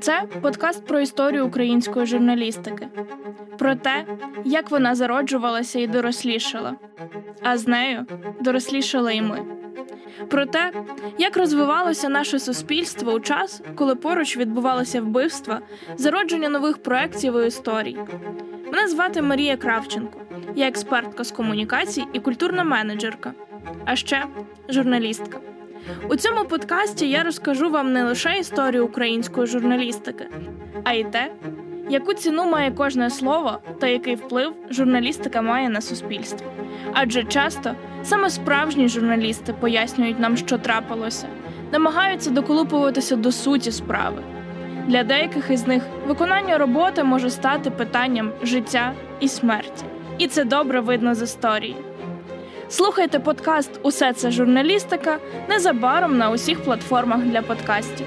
Це подкаст про історію української журналістики, про те, як вона зароджувалася і дорослішала, а з нею дорослішали і ми. Про те, як розвивалося наше суспільство у час, коли поруч відбувалося вбивства, зародження нових проєктів і історій. Мене звати Марія Кравченко, я експертка з комунікацій і культурна менеджерка, а ще журналістка. У цьому подкасті я розкажу вам не лише історію української журналістики, а й те, яку ціну має кожне слово та який вплив журналістика має на суспільство. Адже часто саме справжні журналісти пояснюють нам, що трапилося, намагаються доколупуватися до суті справи. Для деяких із них виконання роботи може стати питанням життя і смерті, і це добре видно з історії. Слухайте подкаст Усе це журналістика незабаром на усіх платформах для подкастів.